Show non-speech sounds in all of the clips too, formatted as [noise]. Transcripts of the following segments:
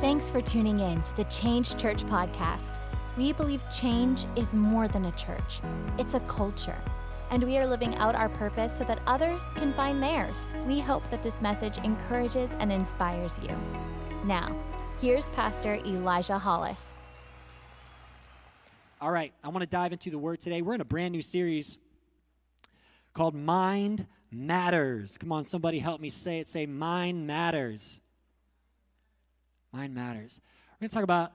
Thanks for tuning in to the Change Church podcast. We believe change is more than a church, it's a culture. And we are living out our purpose so that others can find theirs. We hope that this message encourages and inspires you. Now, here's Pastor Elijah Hollis. All right, I want to dive into the word today. We're in a brand new series called Mind Matters. Come on, somebody help me say it. Say, Mind Matters. Mind matters. We're going to talk about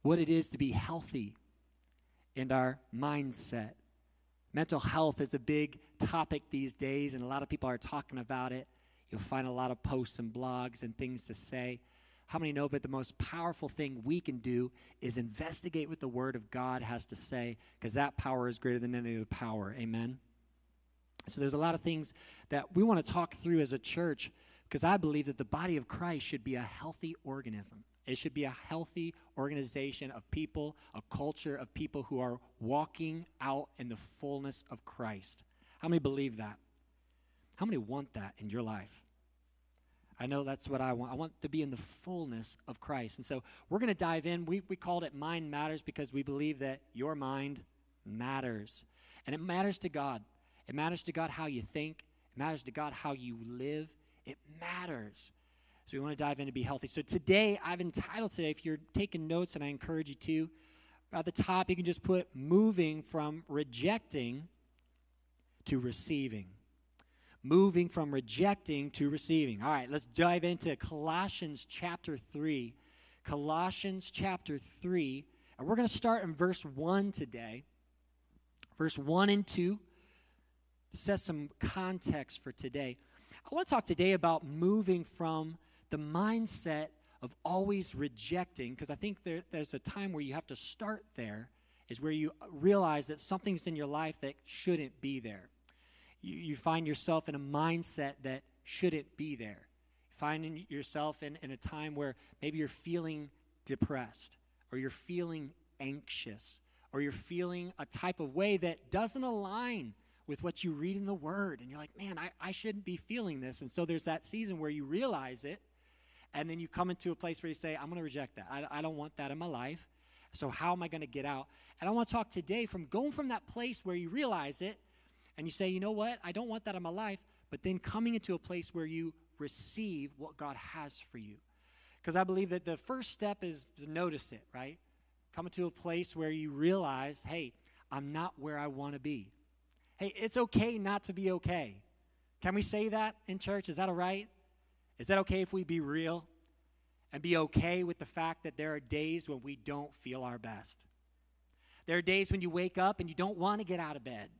what it is to be healthy and our mindset. Mental health is a big topic these days, and a lot of people are talking about it. You'll find a lot of posts and blogs and things to say. How many know? But the most powerful thing we can do is investigate what the Word of God has to say, because that power is greater than any other power. Amen? So there's a lot of things that we want to talk through as a church because I believe that the body of Christ should be a healthy organism. It should be a healthy organization of people, a culture of people who are walking out in the fullness of Christ. How many believe that? How many want that in your life? I know that's what I want. I want to be in the fullness of Christ. And so we're going to dive in. We, we called it Mind Matters because we believe that your mind matters. And it matters to God. It matters to God how you think, it matters to God how you live, it matters. So we want to dive in to be healthy. So today, I've entitled today, if you're taking notes, and I encourage you to, at the top, you can just put moving from rejecting to receiving. Moving from rejecting to receiving. All right, let's dive into Colossians chapter 3. Colossians chapter 3. And we're going to start in verse 1 today. Verse 1 and 2 set some context for today. I want to talk today about moving from the mindset of always rejecting, because I think there, there's a time where you have to start there, is where you realize that something's in your life that shouldn't be there. You, you find yourself in a mindset that shouldn't be there. Finding yourself in, in a time where maybe you're feeling depressed, or you're feeling anxious, or you're feeling a type of way that doesn't align with what you read in the Word. And you're like, man, I, I shouldn't be feeling this. And so there's that season where you realize it. And then you come into a place where you say, I'm going to reject that. I, I don't want that in my life. So how am I going to get out? And I want to talk today from going from that place where you realize it and you say, you know what? I don't want that in my life. But then coming into a place where you receive what God has for you. Because I believe that the first step is to notice it, right? Coming to a place where you realize, hey, I'm not where I want to be. Hey, it's okay not to be okay. Can we say that in church? Is that all right? Is that okay if we be real and be okay with the fact that there are days when we don't feel our best? There are days when you wake up and you don't want to get out of bed.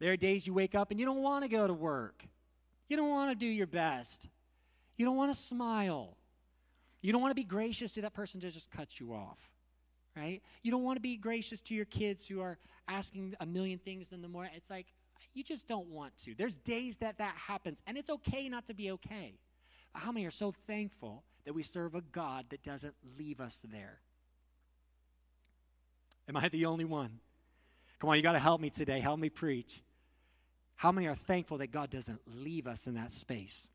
There are days you wake up and you don't want to go to work. You don't want to do your best. You don't want to smile. You don't want to be gracious to that person that just cut you off right? You don't want to be gracious to your kids who are asking a million things in the morning. It's like, you just don't want to. There's days that that happens, and it's okay not to be okay. But how many are so thankful that we serve a God that doesn't leave us there? Am I the only one? Come on, you got to help me today. Help me preach. How many are thankful that God doesn't leave us in that space?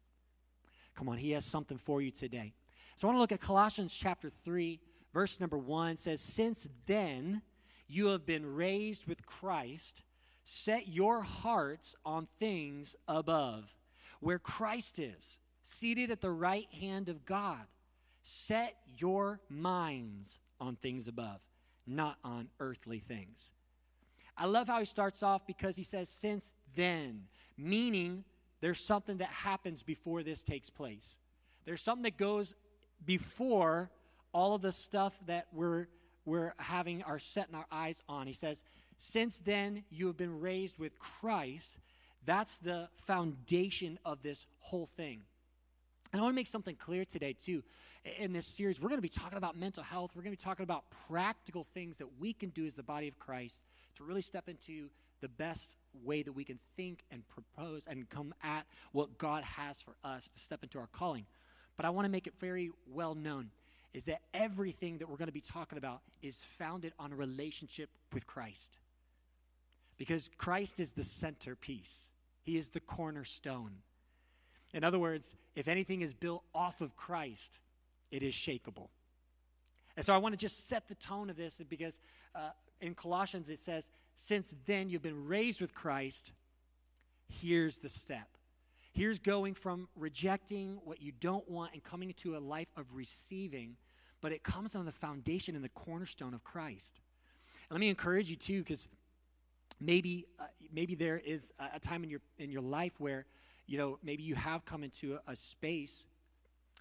Come on, He has something for you today. So I want to look at Colossians chapter 3, verse number one says, Since then you have been raised with Christ, set your hearts on things above, where Christ is, seated at the right hand of God. Set your minds on things above, not on earthly things. I love how he starts off because he says, Since then, meaning there's something that happens before this takes place. There's something that goes before all of the stuff that we're, we're having our setting our eyes on. He says, Since then you have been raised with Christ. That's the foundation of this whole thing. And I want to make something clear today, too. In this series, we're going to be talking about mental health. We're going to be talking about practical things that we can do as the body of Christ to really step into the best way that we can think and propose and come at what God has for us to step into our calling. But I want to make it very well known is that everything that we're going to be talking about is founded on a relationship with Christ. Because Christ is the centerpiece, He is the cornerstone. In other words, if anything is built off of Christ, it is shakable. And so I want to just set the tone of this because uh, in Colossians it says, Since then you've been raised with Christ, here's the step. Here's going from rejecting what you don't want and coming into a life of receiving, but it comes on the foundation and the cornerstone of Christ. And let me encourage you too, because maybe uh, maybe there is a, time in your in your life where you know maybe you have come into a, a space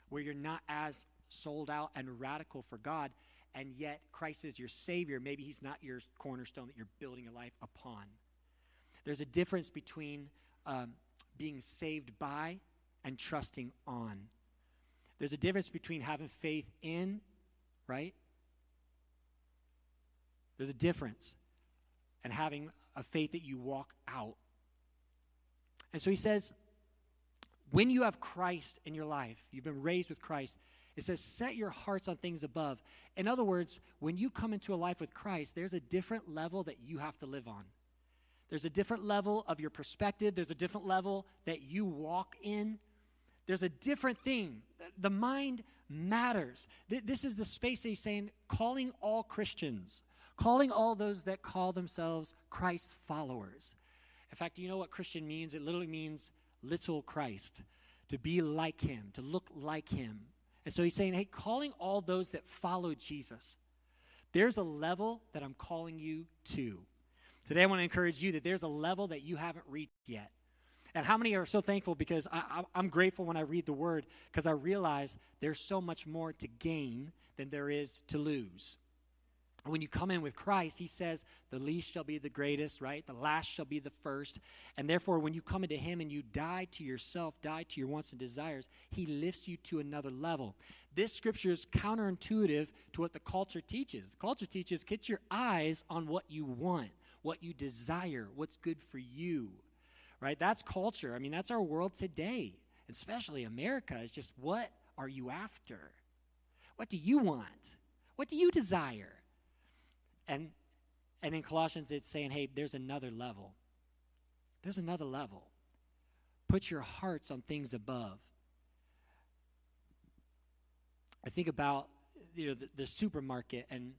where you're not as sold out and radical for God, and yet Christ is your Savior. Maybe He's not your cornerstone that you're building a life upon. There's a difference between um, being saved by and trusting on. There's a difference between having faith in, right? There's a difference. And having a faith that you walk out. And so he says, when you have Christ in your life, you've been raised with Christ, it says, set your hearts on things above. In other words, when you come into a life with Christ, there's a different level that you have to live on. There's a different level of your perspective, there's a different level that you walk in. There's a different thing. The mind matters. This is the space he's saying, calling all Christians, calling all those that call themselves Christ followers. In fact, do you know what Christian means? It literally means little Christ, to be like him, to look like him. And so he's saying, hey, calling all those that follow Jesus, there's a level that I'm calling you to. Today, I want to encourage you that there's a level that you haven't reached yet. And how many are so thankful because I, am grateful when I read the word because I realize there's so much more to gain than there is to lose. When you come in with Christ, he says, the least shall be the greatest, right? The last shall be the first. And therefore, when you come into him and you die to yourself, die to your wants and desires, he lifts you to another level. This scripture is counterintuitive to what the culture teaches. The culture teaches get your eyes on what you want what you desire, what's good for you, right? That's culture. I mean, that's our world today, especially America, is just what are you after? What do you want? What do you desire? And and in Colossians it's saying, hey, there's another level. There's another level. Put your hearts on things above. I think about you know the, the supermarket and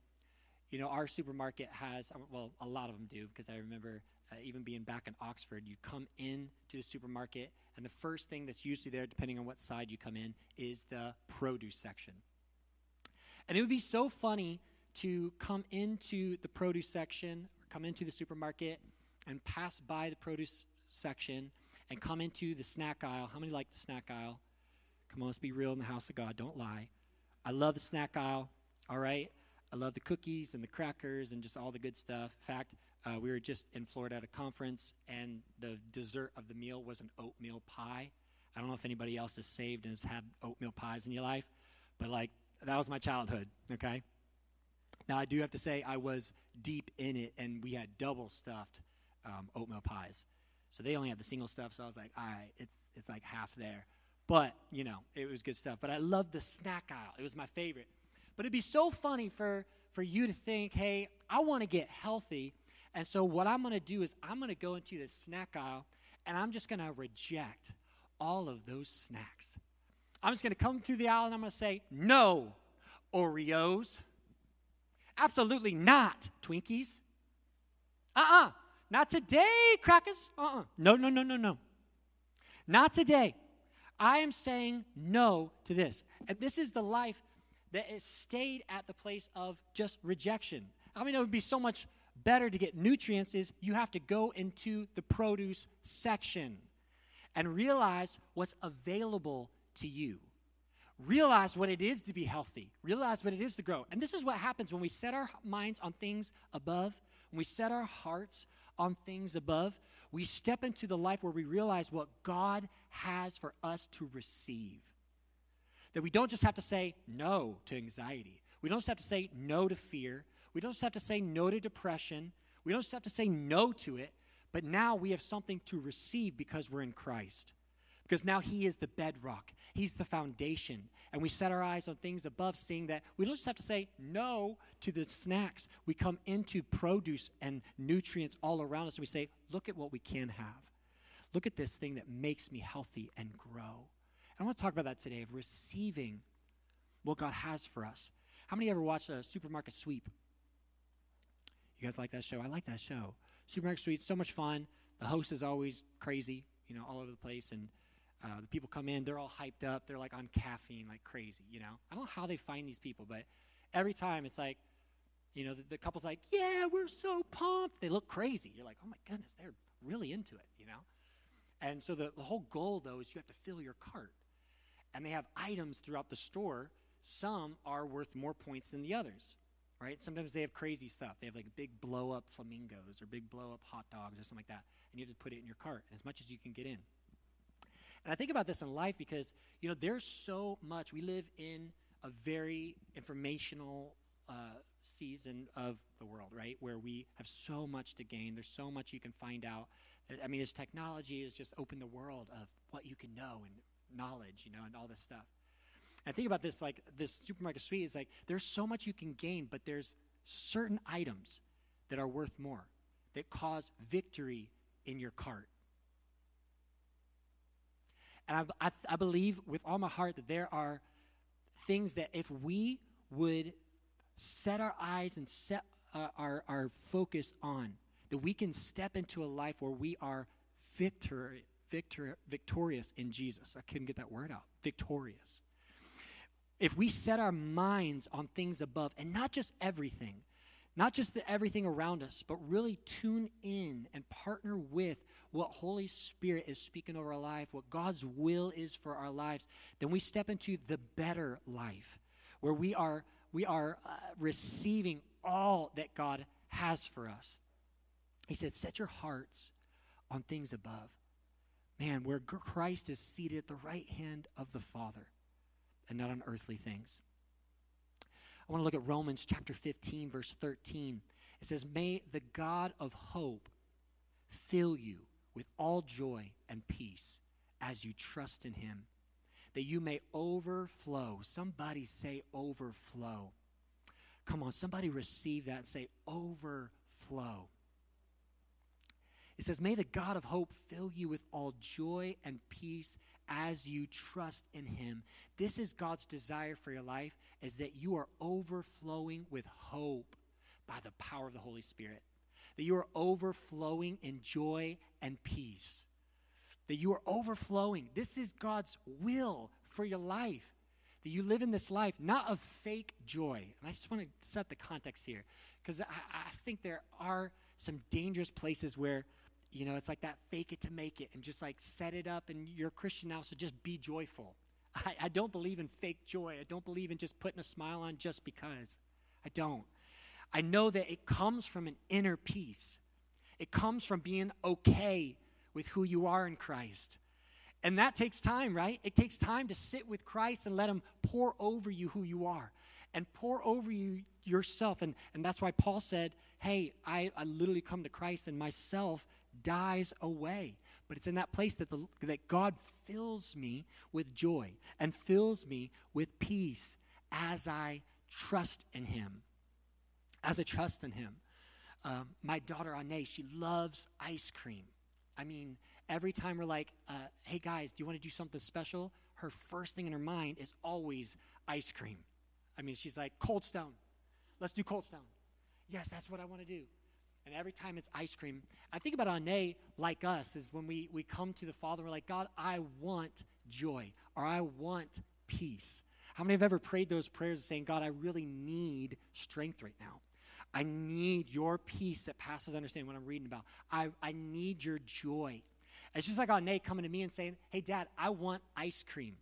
you know, our supermarket has, um, well, a lot of them do, because I remember uh, even being back in Oxford, you come in to the supermarket, and the first thing that's usually there, depending on what side you come in, is the produce section. And it would be so funny to come into the produce section, or come into the supermarket, and pass by the produce section, and come into the snack aisle. How many like the snack aisle? Come on, let's be real in the house of God. Don't lie. I love the snack aisle, all right? I love the cookies and the crackers and just all the good stuff. In fact, uh, we were just in Florida at a conference, and the dessert of the meal was an oatmeal pie. I don't know if anybody else is saved and has had oatmeal pies in your life, but like that was my childhood, okay? Now, I do have to say, I was deep in it, and we had double stuffed um, oatmeal pies. So they only had the single stuff, so I was like, all right, it's, it's like half there. But, you know, it was good stuff. But I loved the snack aisle, it was my favorite. But it'd be so funny for, for you to think, hey, I want to get healthy. And so what I'm going to do is I'm going to go into the snack aisle and I'm just going to reject all of those snacks. I'm just going to come through the aisle and I'm going to say, no, Oreos. Absolutely not, Twinkies. Uh uh-uh. uh Not today, crackers. Uh uh-uh. uh. No, no, no, no, no. Not today. I am saying no to this. And this is the life that it stayed at the place of just rejection. I mean, it would be so much better to get nutrients is you have to go into the produce section and realize what's available to you. Realize what it is to be healthy. Realize what it is to grow. And this is what happens when we set our minds on things above, when we set our hearts on things above, we step into the life where we realize what God has for us to receive. That we don't just have to say no to anxiety. We don't just have to say no to fear. We don't just have to say no to depression. We don't just have to say no to it. But now we have something to receive because we're in Christ. Because now He is the bedrock, He's the foundation. And we set our eyes on things above, seeing that we don't just have to say no to the snacks. We come into produce and nutrients all around us, and we say, look at what we can have. Look at this thing that makes me healthy and grow. I want to talk about that today of receiving what God has for us. How many ever watched a supermarket sweep? You guys like that show? I like that show. Supermarket sweep, so much fun. The host is always crazy, you know, all over the place, and uh, the people come in, they're all hyped up, they're like on caffeine, like crazy, you know. I don't know how they find these people, but every time it's like, you know, the, the couple's like, yeah, we're so pumped. They look crazy. You're like, oh my goodness, they're really into it, you know. And so the, the whole goal though is you have to fill your cart, and they have items throughout the store. Some are worth more points than the others right? Sometimes they have crazy stuff. They have like big blow up flamingos or big blow up hot dogs or something like that. And you have to put it in your cart as much as you can get in. And I think about this in life because, you know, there's so much. We live in a very informational uh, season of the world, right? Where we have so much to gain. There's so much you can find out. I mean, as technology has just opened the world of what you can know and knowledge, you know, and all this stuff. And think about this like this supermarket sweep is like there's so much you can gain, but there's certain items that are worth more that cause victory in your cart. And I, I, I believe with all my heart that there are things that if we would set our eyes and set uh, our, our focus on, that we can step into a life where we are victor, victor, victorious in Jesus. I couldn't get that word out. Victorious if we set our minds on things above and not just everything, not just the everything around us, but really tune in and partner with what Holy Spirit is speaking over our life, what God's will is for our lives, then we step into the better life where we are we are uh, receiving all that God has for us. He said, "Set your hearts on things above." Man, where Christ is seated at the right hand of the Father and not on earthly things. I want to look at Romans chapter 15, verse 13. It says, May the God of hope fill you with all joy and peace as you trust in him, that you may overflow. Somebody say overflow. Come on, somebody receive that and say overflow. It says, May the God of hope fill you with all joy and peace as you trust in him. This is God's desire for your life is that you are overflowing with hope by the power of the Holy Spirit. That you are overflowing in joy and peace. That you are overflowing. This is God's will for your life. That you live in this life not of fake joy. And I just want to set the context here because I, I think there are some dangerous places where you know, it's like that fake it to make it and just like set it up and you're a Christian now, so just be joyful. [laughs] I, I don't believe in fake joy. I don't believe in just putting a smile on just because. I don't. I know that it comes from an inner peace. It comes from being okay with who you are in Christ. And that takes time, right? It takes time to sit with Christ and let Him pour over you who you are and pour over you yourself. And, and that's why Paul said, Hey, I, I literally come to Christ and myself dies away. But it's in that place that, the, that God fills me with joy and fills me with peace as I trust in Him. As I trust in Him. Um, my daughter, Ane, she loves ice cream. I mean, every time we're like, uh, hey guys, do you want to do something special? Her first thing in her mind is always ice cream. I mean, she's like, Cold Stone. Let's do Cold Stone. Yes, that's what I want to do. And every time it's ice cream, I think about Ane like us is when we, we come to the Father, we're like, God, I want joy or I want peace. How many have ever prayed those prayers saying, God, I really need strength right now? I need your peace that passes understanding what I'm reading about. I, I need your joy. It's just like Ane coming to me and saying, Hey, Dad, I want ice cream.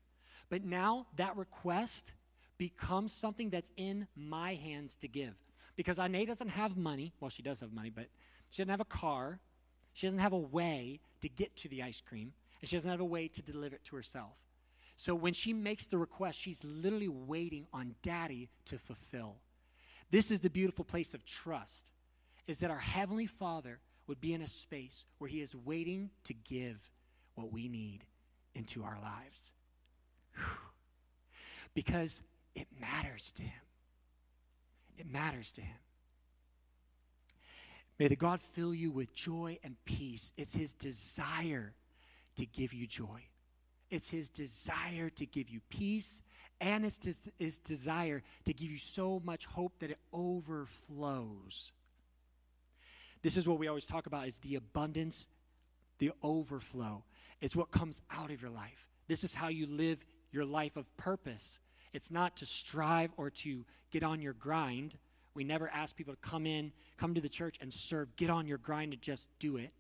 But now that request becomes something that's in my hands to give because Ane doesn't have money. Well, she does have money, but she doesn't have a car. She doesn't have a way to get to the ice cream, and she doesn't have a way to deliver it to herself. So when she makes the request, she's literally waiting on daddy to fulfill. This is the beautiful place of trust, is that our Heavenly Father would be in a space where He is waiting to give what we need into our lives. [sighs] Because it matters to Him. It matters to Him. May the God fill you with joy and peace. It's His desire to give you joy. It's his desire to give you peace, and it's his, his desire to give you so much hope that it overflows. This is what we always talk about is the abundance, the overflow. It's what comes out of your life. This is how you live your life of purpose. It's not to strive or to get on your grind. We never ask people to come in, come to the church and serve, get on your grind and just do it.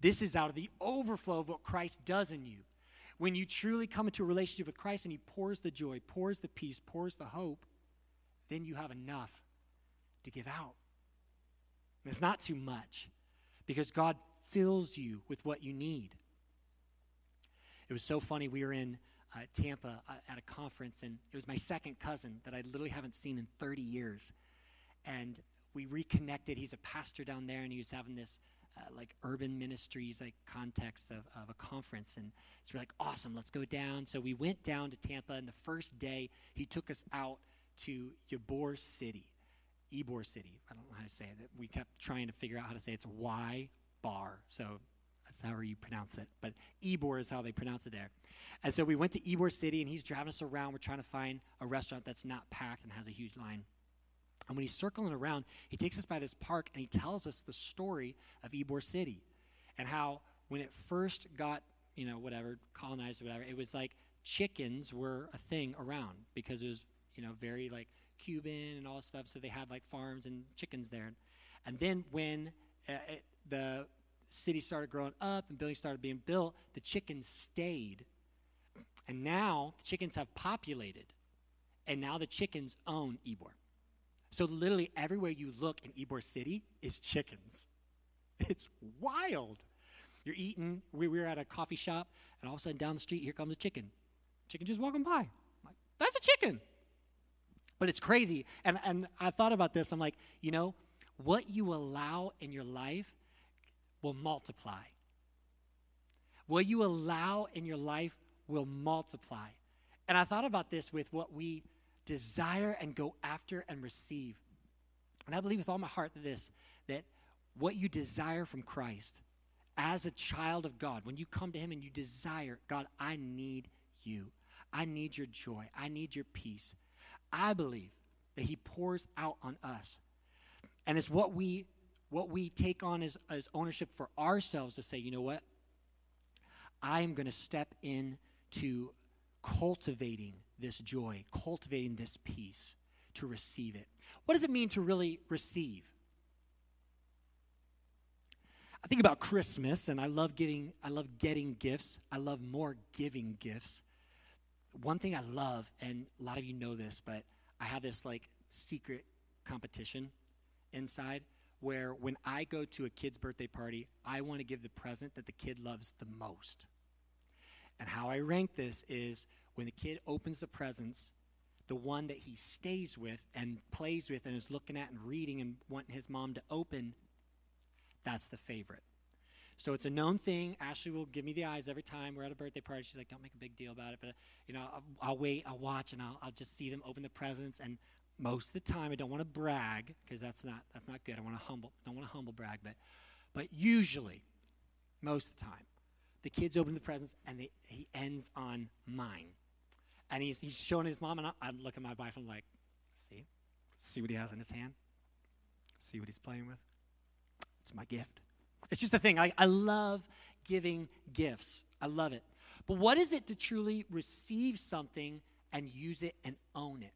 This is out of the overflow of what Christ does in you. When you truly come into a relationship with Christ and He pours the joy, pours the peace, pours the hope, then you have enough to give out. And it's not too much because God fills you with what you need. It was so funny. We were in uh, Tampa uh, at a conference, and it was my second cousin that I literally haven't seen in 30 years. And we reconnected. He's a pastor down there, and he was having this uh, like urban ministries like context of, of a conference and so we're like awesome let's go down so we went down to tampa and the first day he took us out to ybor city ybor city i don't know how to say it that we kept trying to figure out how to say it. it's y bar so that's how you pronounce it but ybor is how they pronounce it there and so we went to ybor city and he's driving us around we're trying to find a restaurant that's not packed and has a huge line and when he's circling around, he takes us by this park and he tells us the story of Ybor City and how when it first got, you know, whatever, colonized or whatever, it was like chickens were a thing around because it was, you know, very like Cuban and all this stuff. So they had like farms and chickens there. And then when uh, it, the city started growing up and buildings started being built, the chickens stayed. And now the chickens have populated. And now the chickens own Ybor. So literally everywhere you look in Ybor City is chickens. [laughs] It's wild. You're eating, we were at a coffee shop, and all of a sudden down the street, here comes a chicken. Chicken just walking by. Like, That's a chicken. But it's crazy. And, and I thought about this. I'm like, you know, what you allow in your life will multiply. What you allow in your life will multiply. And I thought about this with what we desire and go after and receive. And I believe with all my heart that this, that what you desire from Christ as a child of God, when you come to Him and you desire, God, I need you. I need your joy. I need your peace. I believe that He pours out on us. And it's what we what we take on as, as ownership for ourselves to say, you know what? I am going to step in to cultivating this joy, cultivating this peace to receive it. What does it mean to really receive? I think about Christmas and I love getting I love getting gifts. I love more giving gifts. One thing I love and a lot of you know this, but I have this like secret competition inside where when I go to a kid's birthday party, I want to give the present that the kid loves the most. And how I rank this is when the kid opens the presents, the one that he stays with and plays with and is looking at and reading and wanting his mom to open, that's the favorite. So it's a known thing. Ashley will give me the eyes every time we're at a birthday party. She's like, "Don't make a big deal about it," but you know, I'll, I'll wait, I'll watch, and I'll, I'll just see them open the presents. And most of the time, I don't want to brag because that's not that's not good. I want to humble, don't want to humble brag, but but usually, most of the time, the kids open the presents and they, he ends on mine. And he's, he's showing his mom, and I, I look at my wife and I'm like, see? See what he has in his hand? See what he's playing with? It's my gift. It's just a thing. I, I love giving gifts, I love it. But what is it to truly receive something and use it and own it?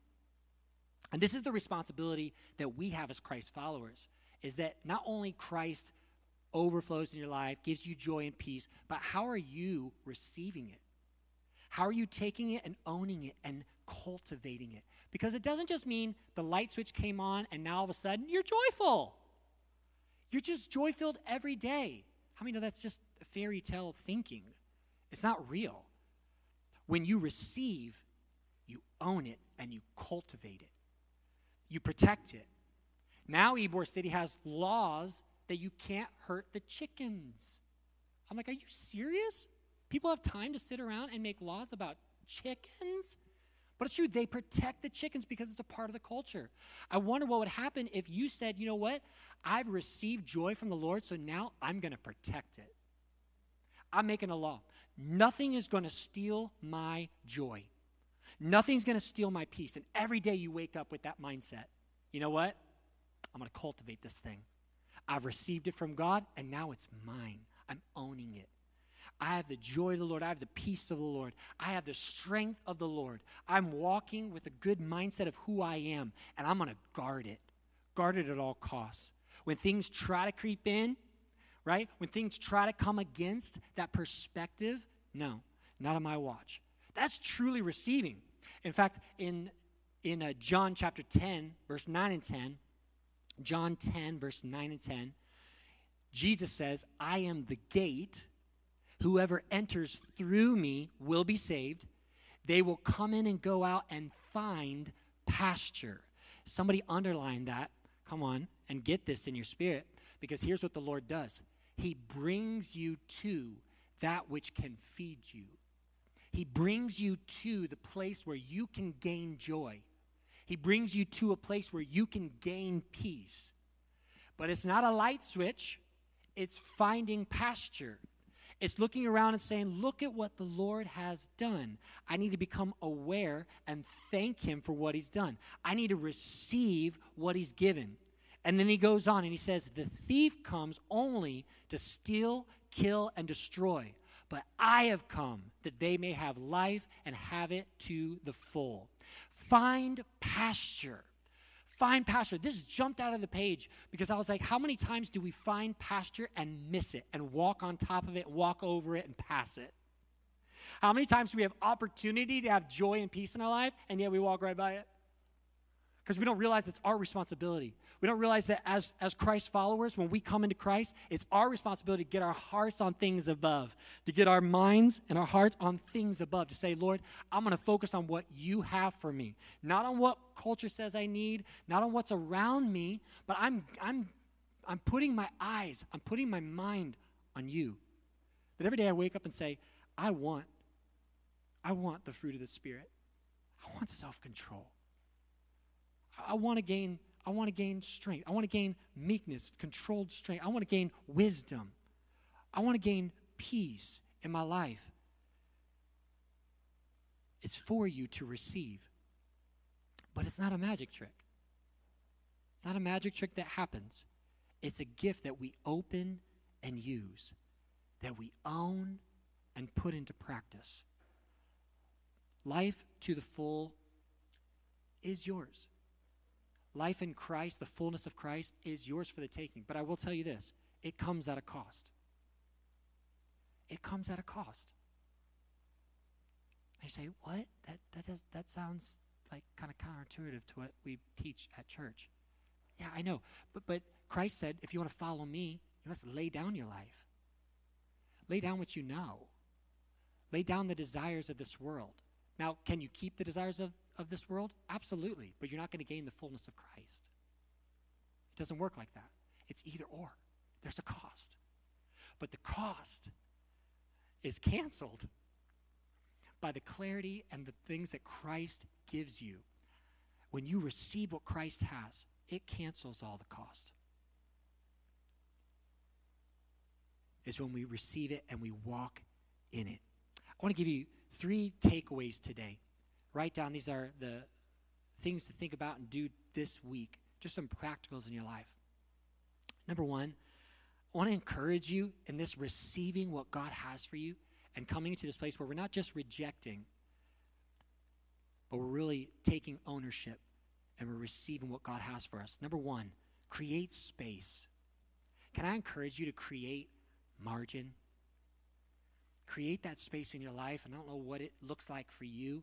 And this is the responsibility that we have as Christ followers is that not only Christ overflows in your life, gives you joy and peace, but how are you receiving it? How are you taking it and owning it and cultivating it? Because it doesn't just mean the light switch came on and now all of a sudden you're joyful. You're just joy filled every day. How many know that's just fairy tale thinking? It's not real. When you receive, you own it and you cultivate it, you protect it. Now, Ybor City has laws that you can't hurt the chickens. I'm like, are you serious? People have time to sit around and make laws about chickens? But it's true, they protect the chickens because it's a part of the culture. I wonder what would happen if you said, you know what? I've received joy from the Lord, so now I'm going to protect it. I'm making a law. Nothing is going to steal my joy. Nothing's going to steal my peace. And every day you wake up with that mindset. You know what? I'm going to cultivate this thing. I've received it from God, and now it's mine. I'm owning it. I have the joy of the Lord. I have the peace of the Lord. I have the strength of the Lord. I'm walking with a good mindset of who I am, and I'm going to guard it. Guard it at all costs. When things try to creep in, right? When things try to come against that perspective, no, not on my watch. That's truly receiving. In fact, in, in uh, John chapter 10, verse 9 and 10, John 10, verse 9 and 10, Jesus says, I am the gate. Whoever enters through me will be saved. They will come in and go out and find pasture. Somebody underline that. Come on and get this in your spirit because here's what the Lord does He brings you to that which can feed you. He brings you to the place where you can gain joy. He brings you to a place where you can gain peace. But it's not a light switch, it's finding pasture. It's looking around and saying, Look at what the Lord has done. I need to become aware and thank Him for what He's done. I need to receive what He's given. And then he goes on and he says, The thief comes only to steal, kill, and destroy. But I have come that they may have life and have it to the full. Find pasture. Find pasture. This jumped out of the page because I was like, how many times do we find pasture and miss it and walk on top of it, walk over it, and pass it? How many times do we have opportunity to have joy and peace in our life and yet we walk right by it? Because we don't realize it's our responsibility. We don't realize that as, as Christ followers, when we come into Christ, it's our responsibility to get our hearts on things above, to get our minds and our hearts on things above, to say, Lord, I'm going to focus on what you have for me, not on what culture says I need, not on what's around me, but I'm, I'm, I'm putting my eyes, I'm putting my mind on you. That every day I wake up and say, I want, I want the fruit of the Spirit. I want self control. I want to gain I want to gain strength. I want to gain meekness, controlled strength. I want to gain wisdom. I want to gain peace in my life. It's for you to receive. But it's not a magic trick. It's not a magic trick that happens. It's a gift that we open and use, that we own and put into practice. Life to the full is yours. Life in Christ, the fullness of Christ, is yours for the taking. But I will tell you this it comes at a cost. It comes at a cost. They say, what? That, that, does, that sounds like kind of counterintuitive to what we teach at church. Yeah, I know. But, but Christ said, if you want to follow me, you must lay down your life. Lay down what you know. Lay down the desires of this world. Now, can you keep the desires of of this world? Absolutely. But you're not going to gain the fullness of Christ. It doesn't work like that. It's either or. There's a cost. But the cost is canceled by the clarity and the things that Christ gives you. When you receive what Christ has, it cancels all the cost. Is when we receive it and we walk in it. I want to give you three takeaways today write down these are the things to think about and do this week. Just some practicals in your life. Number one, I want to encourage you in this receiving what God has for you and coming into this place where we're not just rejecting, but we're really taking ownership and we're receiving what God has for us. Number one, create space. Can I encourage you to create margin? Create that space in your life. And I don't know what it looks like for you,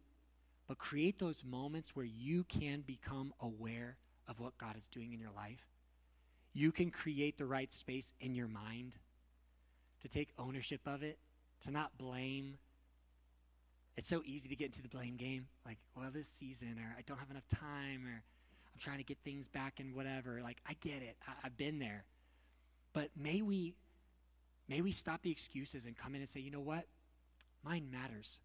but create those moments where you can become aware of what God is doing in your life. You can create the right space in your mind to take ownership of it, to not blame. It's so easy to get into the blame game. Like, well, this season, or I don't have enough time, or I'm trying to get things back and whatever. Like, I get it. I, have been there. But may we, may we stop the excuses and come in and say, you know what? Mind matters.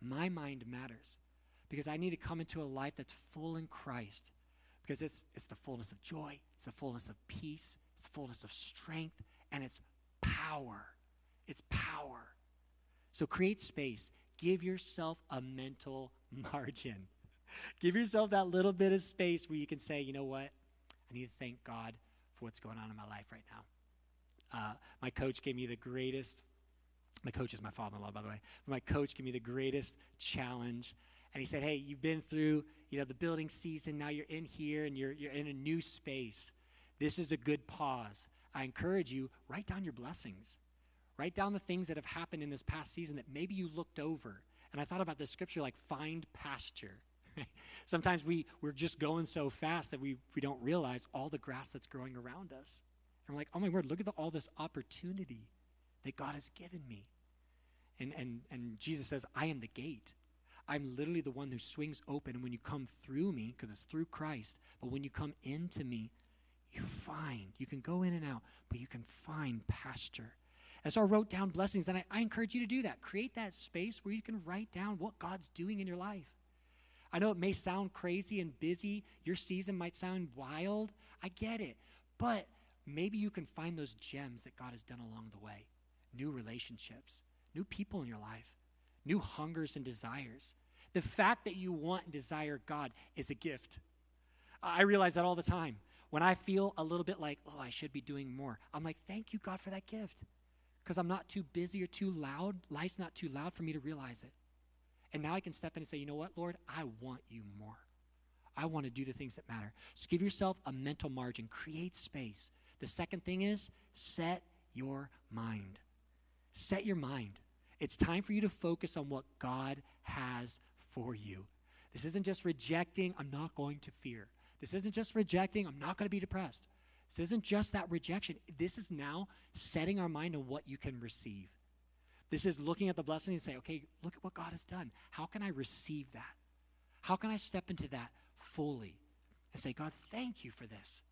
My mind matters because I need to come into a life that's full in Christ because it's, it's the fullness of joy, it's the fullness of peace, it's the fullness of strength, and it's power. it's power. So create space. Give yourself a mental [laughs] margin. Give yourself that little bit of space where you can say, you know what? I need to thank God for what's going on in my life right now. Uh, my coach gave me the greatest, my coach is my father in law, by the way. My coach gave me the greatest challenge. And he said, hey, you've been through, you know, the building season. Now you're in here and you're, you're in a new space. This is a good pause. I encourage you, write down your blessings. Write down the things that have happened in this past season that maybe you looked over. And I thought about this scripture like find pasture. [laughs] Sometimes we, we're just going so fast that we, we don't realize all the grass that's growing around us. And we're like, oh my word, look at the, all this opportunity that God has given me. And, and, and Jesus says, I am the gate. I'm literally the one who swings open. And when you come through me, because it's through Christ, but when you come into me, you find, you can go in and out, but you can find pasture. And so I wrote down blessings, and I, I encourage you to do that. Create that space where you can write down what God's doing in your life. I know it may sound crazy and busy. Your season might sound wild. I get it. But maybe you can find those gems that God has done along the way new relationships, new people in your life, new hungers and desires. The fact that you want and desire God is a gift. I realize that all the time. When I feel a little bit like, oh, I should be doing more, I'm like, thank you, God, for that gift because I'm not too busy or too loud. Life's not too loud for me to realize it. And now I can step in and say, you know what, Lord, I want you more. I want to do the things that matter. So give yourself a mental margin, create space. The second thing is set your mind. Set your mind. It's time for you to focus on what God has for you. This isn't just rejecting, I'm not going to fear. This isn't just rejecting, I'm not going to be depressed. This isn't just that rejection. This is now setting our mind on what you can receive. This is looking at the blessing and say, okay, look at what God has done. How can I receive that? How can I step into that fully and say, God, thank you for this.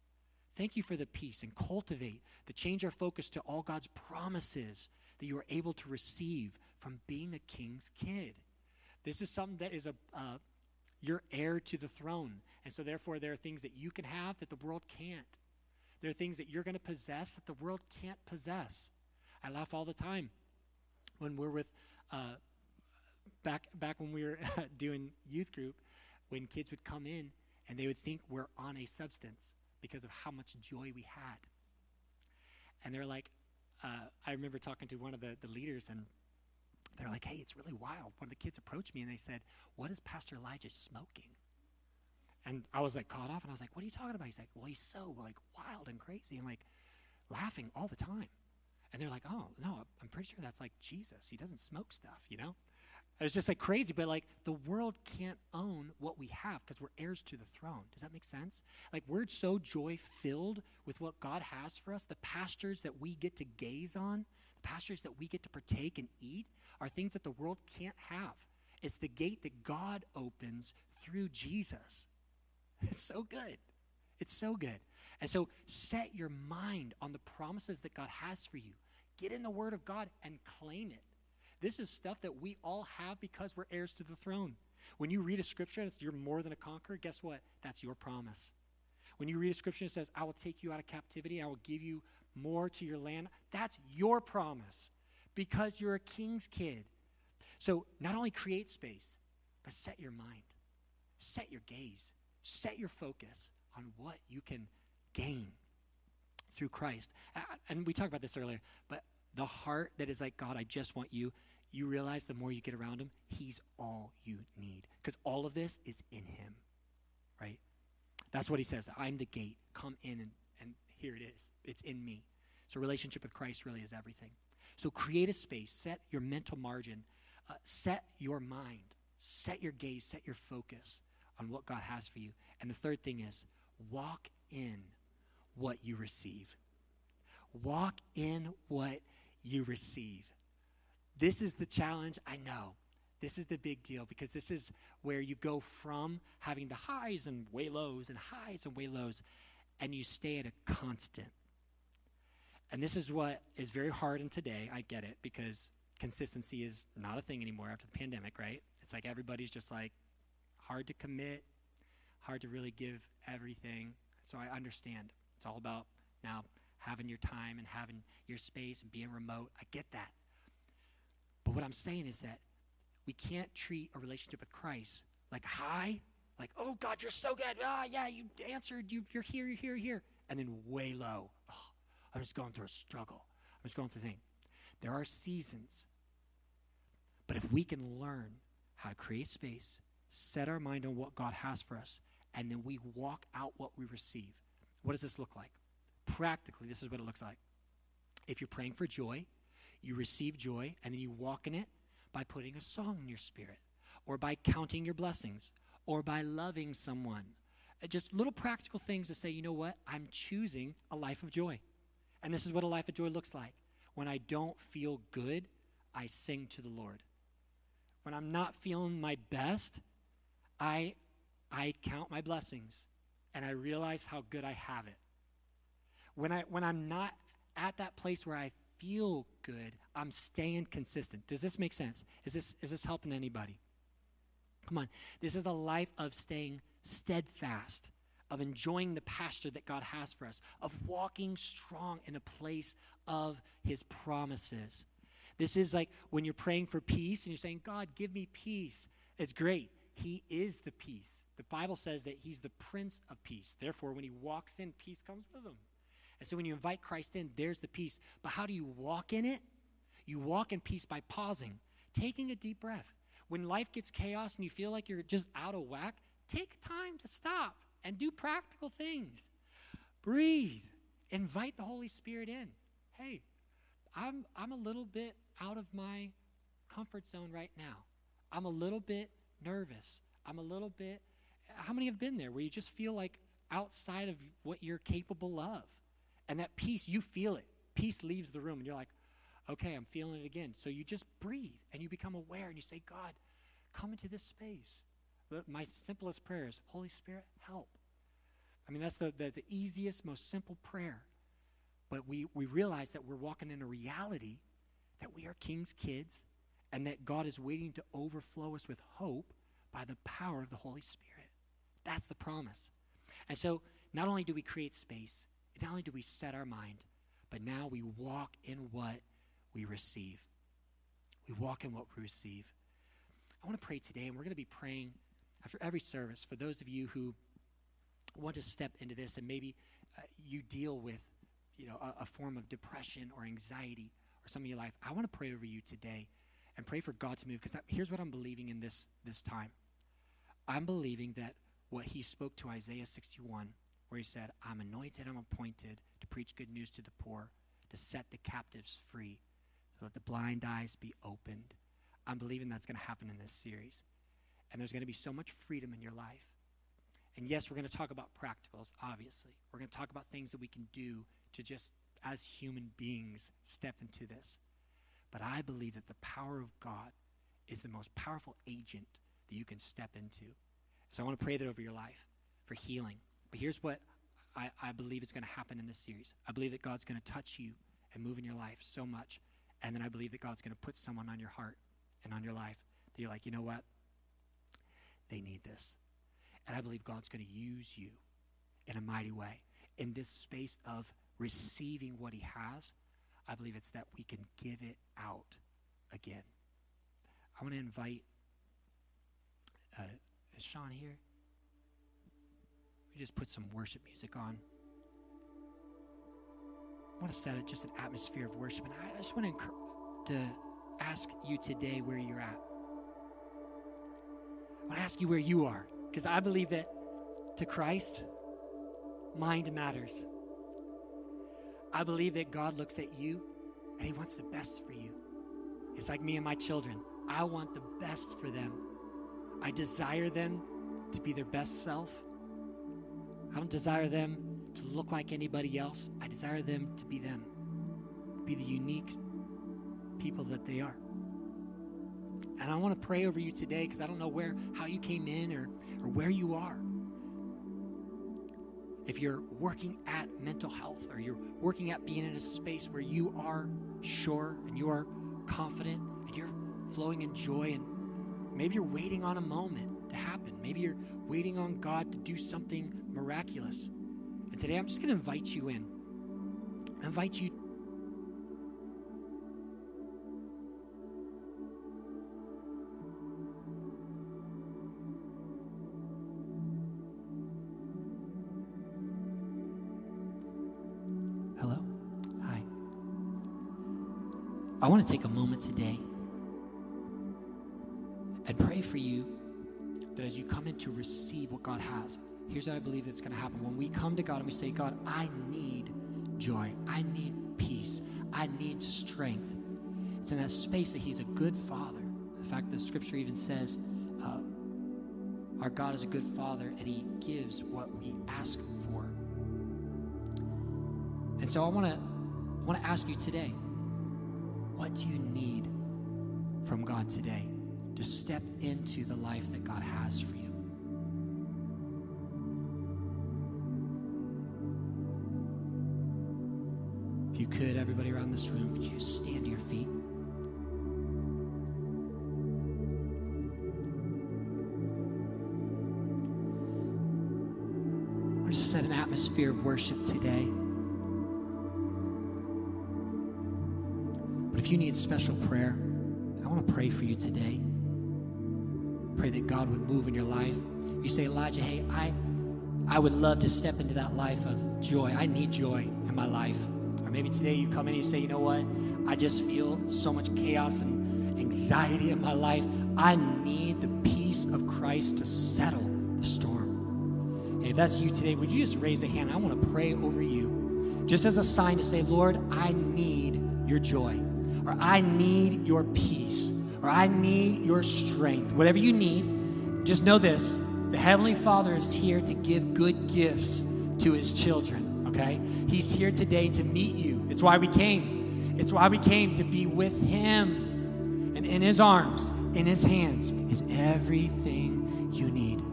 Thank you for the peace and cultivate the change our focus to all God's promises that you are able to receive from being a king's kid. This is something that is a uh, heir to the throne, and so therefore there are things that you can have that the world can't. There are things that you're going to possess that the world can't possess. I laugh all the time when we're with, uh, back, back when we were [laughs] doing youth group, when kids would come in and they would think we're on a substance because of how much joy we had. And they're like, uh, I remember talking to one of the, the leaders and they're like, hey, it's really wild. One of the kids approached me and they said, what is Pastor Elijah smoking? And I was like caught off, and I was like, "What are you talking about?" He's like, "Well, he's so like wild and crazy and like laughing all the time." And they're like, "Oh no, I'm pretty sure that's like Jesus. He doesn't smoke stuff, you know." It's just like crazy, but like the world can't own what we have because we're heirs to the throne. Does that make sense? Like we're so joy filled with what God has for us. The pastures that we get to gaze on, the pastures that we get to partake and eat, are things that the world can't have. It's the gate that God opens through Jesus. [laughs] It's so good. It's so good. And so set your mind on the promises that God has for you. Get in the Word of God and claim it. This is stuff that we all have because we're heirs to the throne. When you read a scripture and it's you're more than a conqueror, guess what? That's your promise. When you read a scripture and it says, I will take you out of captivity, I will give you more to your land, that's your promise because you're a king's kid. So not only create space, but set your mind, set your gaze, set your focus on what you can gain through Christ. And we talked about this earlier, but the heart that is like, God, I just want you, you realize the more you get around him, he's all you need. Because all of this is in him, right? That's what he says. I'm the gate. Come in, and, and here it is. It's in me. So, relationship with Christ really is everything. So, create a space, set your mental margin, uh, set your mind, set your gaze, set your focus on what God has for you. And the third thing is walk in what you receive. Walk in what you receive. This is the challenge, I know. This is the big deal because this is where you go from having the highs and way lows and highs and way lows, and you stay at a constant. And this is what is very hard in today. I get it because consistency is not a thing anymore after the pandemic, right? It's like everybody's just like, hard to commit, hard to really give everything. So I understand. It's all about now having your time and having your space and being remote. I get that. But what I'm saying is that we can't treat a relationship with Christ like high, like, oh God, you're so good. Ah, yeah, you answered, you, you're here, you're here, you're here. And then way low. Oh, I'm just going through a struggle. I'm just going through a thing. There are seasons. But if we can learn how to create space, set our mind on what God has for us, and then we walk out what we receive, what does this look like? Practically, this is what it looks like. If you're praying for joy, you receive joy, and then you walk in it by putting a song in your spirit, or by counting your blessings, or by loving someone. Uh, just little practical things to say, you know what? I'm choosing a life of joy. And this is what a life of joy looks like. When I don't feel good, I sing to the Lord. When I'm not feeling my best, I, I count my blessings and I realize how good I have it. When, I, when I'm not at that place where I feel good, I'm staying consistent. Does this make sense? Is this, is this helping anybody? Come on. This is a life of staying steadfast, of enjoying the pasture that God has for us, of walking strong in a place of His promises. This is like when you're praying for peace and you're saying, God, give me peace. It's great. He is the peace. The Bible says that He's the Prince of Peace. Therefore, when He walks in, peace comes with Him. And so when you invite Christ in, there's the peace. But how do you walk in it? You walk in peace by pausing, taking a deep breath. When life gets chaos and you feel like you're just out of whack, take time to stop and do practical things. Breathe. Invite the Holy Spirit in. Hey, I'm, I'm a little bit out of my comfort zone right now. I'm a little bit nervous. I'm a little bit. How many have been there where you just feel like outside of what you're capable of? And that peace, you feel it. Peace leaves the room, and you're like, okay, I'm feeling it again. So you just breathe and you become aware and you say, God, come into this space. My simplest prayer is, Holy Spirit, help. I mean, that's the, the, the easiest, most simple prayer. But we, we realize that we're walking in a reality that we are King's kids and that God is waiting to overflow us with hope by the power of the Holy Spirit. That's the promise. And so, not only do we create space, not only do we set our mind, but now we walk in what we receive. We walk in what we receive. I want to pray today, and we're going to be praying after every service for those of you who want to step into this and maybe uh, you deal with you know a, a form of depression or anxiety or some of your life i want to pray over you today and pray for god to move because here's what i'm believing in this this time i'm believing that what he spoke to isaiah 61 where he said i'm anointed i'm appointed to preach good news to the poor to set the captives free to let the blind eyes be opened i'm believing that's going to happen in this series and there's going to be so much freedom in your life and yes, we're going to talk about practicals, obviously. We're going to talk about things that we can do to just, as human beings, step into this. But I believe that the power of God is the most powerful agent that you can step into. So I want to pray that over your life for healing. But here's what I, I believe is going to happen in this series I believe that God's going to touch you and move in your life so much. And then I believe that God's going to put someone on your heart and on your life that you're like, you know what? They need this. And I believe God's going to use you in a mighty way. In this space of receiving what He has, I believe it's that we can give it out again. I want to invite, uh, Sean here? We just put some worship music on. I want to set it just an atmosphere of worship. And I just want to, to ask you today where you're at. I want to ask you where you are. Because I believe that to Christ, mind matters. I believe that God looks at you and He wants the best for you. It's like me and my children. I want the best for them. I desire them to be their best self. I don't desire them to look like anybody else. I desire them to be them, be the unique people that they are. And I want to pray over you today because I don't know where, how you came in or, or where you are. If you're working at mental health or you're working at being in a space where you are sure and you are confident and you're flowing in joy and maybe you're waiting on a moment to happen. Maybe you're waiting on God to do something miraculous. And today I'm just going to invite you in. I invite you I want to take a moment today and pray for you that as you come in to receive what God has, here's what I believe that's going to happen. When we come to God and we say, God, I need joy, I need peace, I need strength. It's in that space that He's a good Father. The fact that the scripture even says, uh, our God is a good Father and He gives what we ask for. And so I want to want to ask you today, what do you need from God today to step into the life that God has for you? If you could, everybody around this room, could you stand to your feet? We're just set an atmosphere of worship today. But if you need special prayer, I want to pray for you today. Pray that God would move in your life. You say, Elijah, hey, I, I would love to step into that life of joy. I need joy in my life. Or maybe today you come in and you say, you know what? I just feel so much chaos and anxiety in my life. I need the peace of Christ to settle the storm. Hey, if that's you today, would you just raise a hand? I want to pray over you, just as a sign to say, Lord, I need your joy, or I need your peace, or I need your strength. Whatever you need, just know this the Heavenly Father is here to give good gifts to His children, okay? He's here today to meet you. It's why we came. It's why we came to be with Him. And in His arms, in His hands, is everything you need.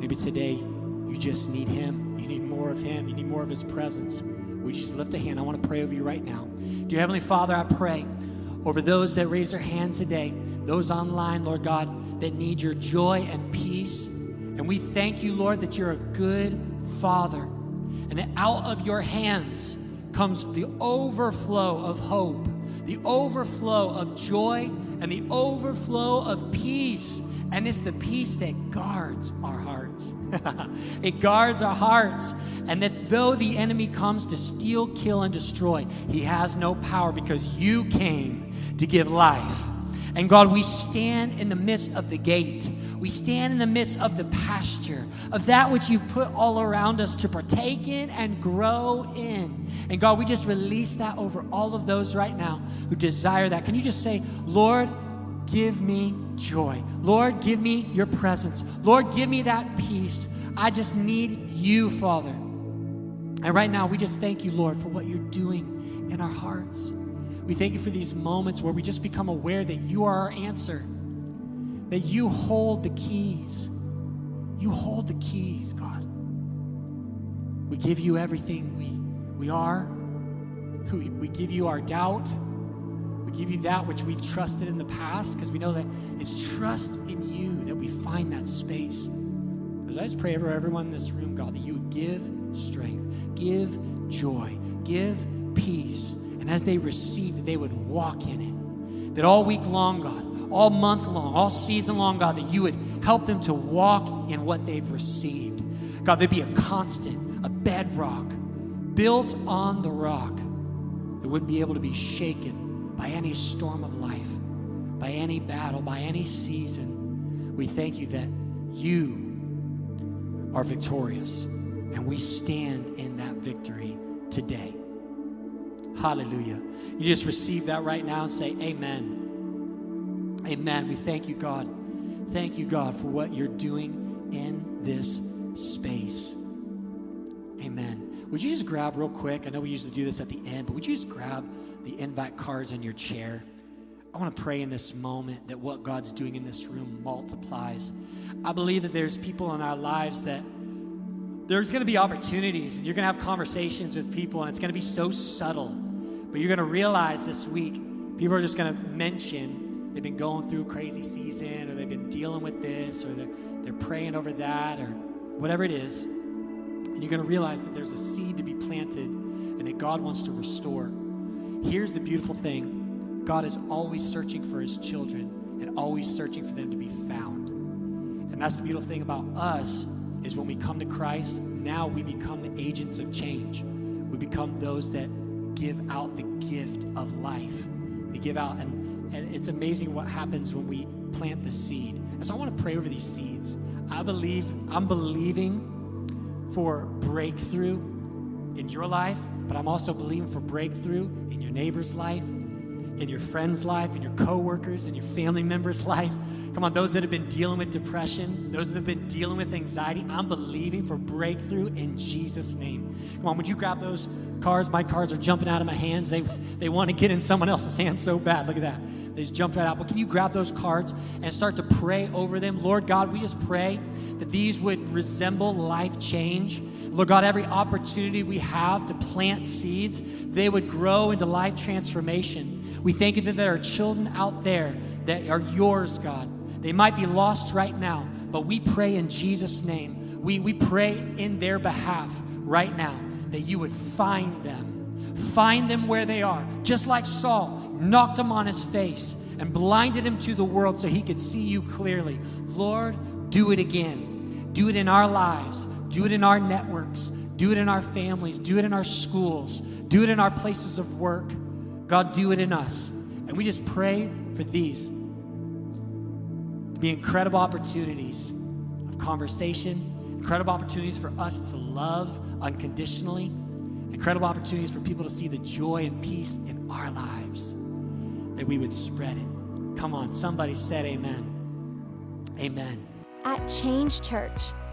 Maybe today you just need Him. You need more of Him. You need more of His presence. Would you just lift a hand? I want to pray over you right now. Dear Heavenly Father, I pray over those that raise their hand today, those online, Lord God, that need your joy and peace. And we thank you, Lord, that you're a good Father, and that out of your hands comes the overflow of hope, the overflow of joy, and the overflow of peace. And it's the peace that guards our hearts. [laughs] it guards our hearts. And that though the enemy comes to steal, kill, and destroy, he has no power because you came to give life. And God, we stand in the midst of the gate. We stand in the midst of the pasture, of that which you've put all around us to partake in and grow in. And God, we just release that over all of those right now who desire that. Can you just say, Lord, give me joy. Lord, give me your presence. Lord, give me that peace. I just need you, Father. And right now, we just thank you, Lord, for what you're doing in our hearts. We thank you for these moments where we just become aware that you are our answer, that you hold the keys. You hold the keys, God. We give you everything we, we are. We, we give you our doubt. We give you that which we've trusted in the past because we know that it's trust in you that we find that space. As I just pray over everyone in this room, God, that you would give strength, give joy, give peace and as they received that they would walk in it. That all week long, God, all month long, all season long, God, that you would help them to walk in what they've received. God, there'd be a constant, a bedrock built on the rock that wouldn't be able to be shaken by any storm of life, by any battle, by any season. We thank you that you are victorious, and we stand in that victory today. Hallelujah. You just receive that right now and say, Amen. Amen. We thank you, God. Thank you, God, for what you're doing in this space. Amen. Would you just grab real quick? I know we usually do this at the end, but would you just grab the invite cards in your chair? I want to pray in this moment that what God's doing in this room multiplies. I believe that there's people in our lives that there's going to be opportunities and you're going to have conversations with people and it's going to be so subtle. But you're going to realize this week, people are just going to mention they've been going through crazy season or they've been dealing with this or they're, they're praying over that or whatever it is. And you're going to realize that there's a seed to be planted and that God wants to restore. Here's the beautiful thing God is always searching for his children and always searching for them to be found. And that's the beautiful thing about us is when we come to Christ, now we become the agents of change. We become those that give out the gift of life, we give out, and, and it's amazing what happens when we plant the seed. And so I want to pray over these seeds. I believe, I'm believing for breakthrough in your life, but I'm also believing for breakthrough in your neighbor's life, in your friend's life, in your coworkers, in your family member's [laughs] life. Come on, those that have been dealing with depression, those that have been dealing with anxiety, I'm believing for breakthrough in Jesus' name. Come on, would you grab those cards? My cards are jumping out of my hands. They, they want to get in someone else's hands so bad. Look at that. They just jumped right out. But can you grab those cards and start to pray over them? Lord God, we just pray that these would resemble life change. Lord God, every opportunity we have to plant seeds, they would grow into life transformation. We thank you that there are children out there that are yours, God. They might be lost right now, but we pray in Jesus' name. We, we pray in their behalf right now that you would find them. Find them where they are. Just like Saul knocked him on his face and blinded him to the world so he could see you clearly. Lord, do it again. Do it in our lives. Do it in our networks. Do it in our families. Do it in our schools. Do it in our places of work. God, do it in us. And we just pray for these to be incredible opportunities of conversation, incredible opportunities for us to love unconditionally, incredible opportunities for people to see the joy and peace in our lives, that we would spread it. Come on, somebody said amen. Amen. At Change Church,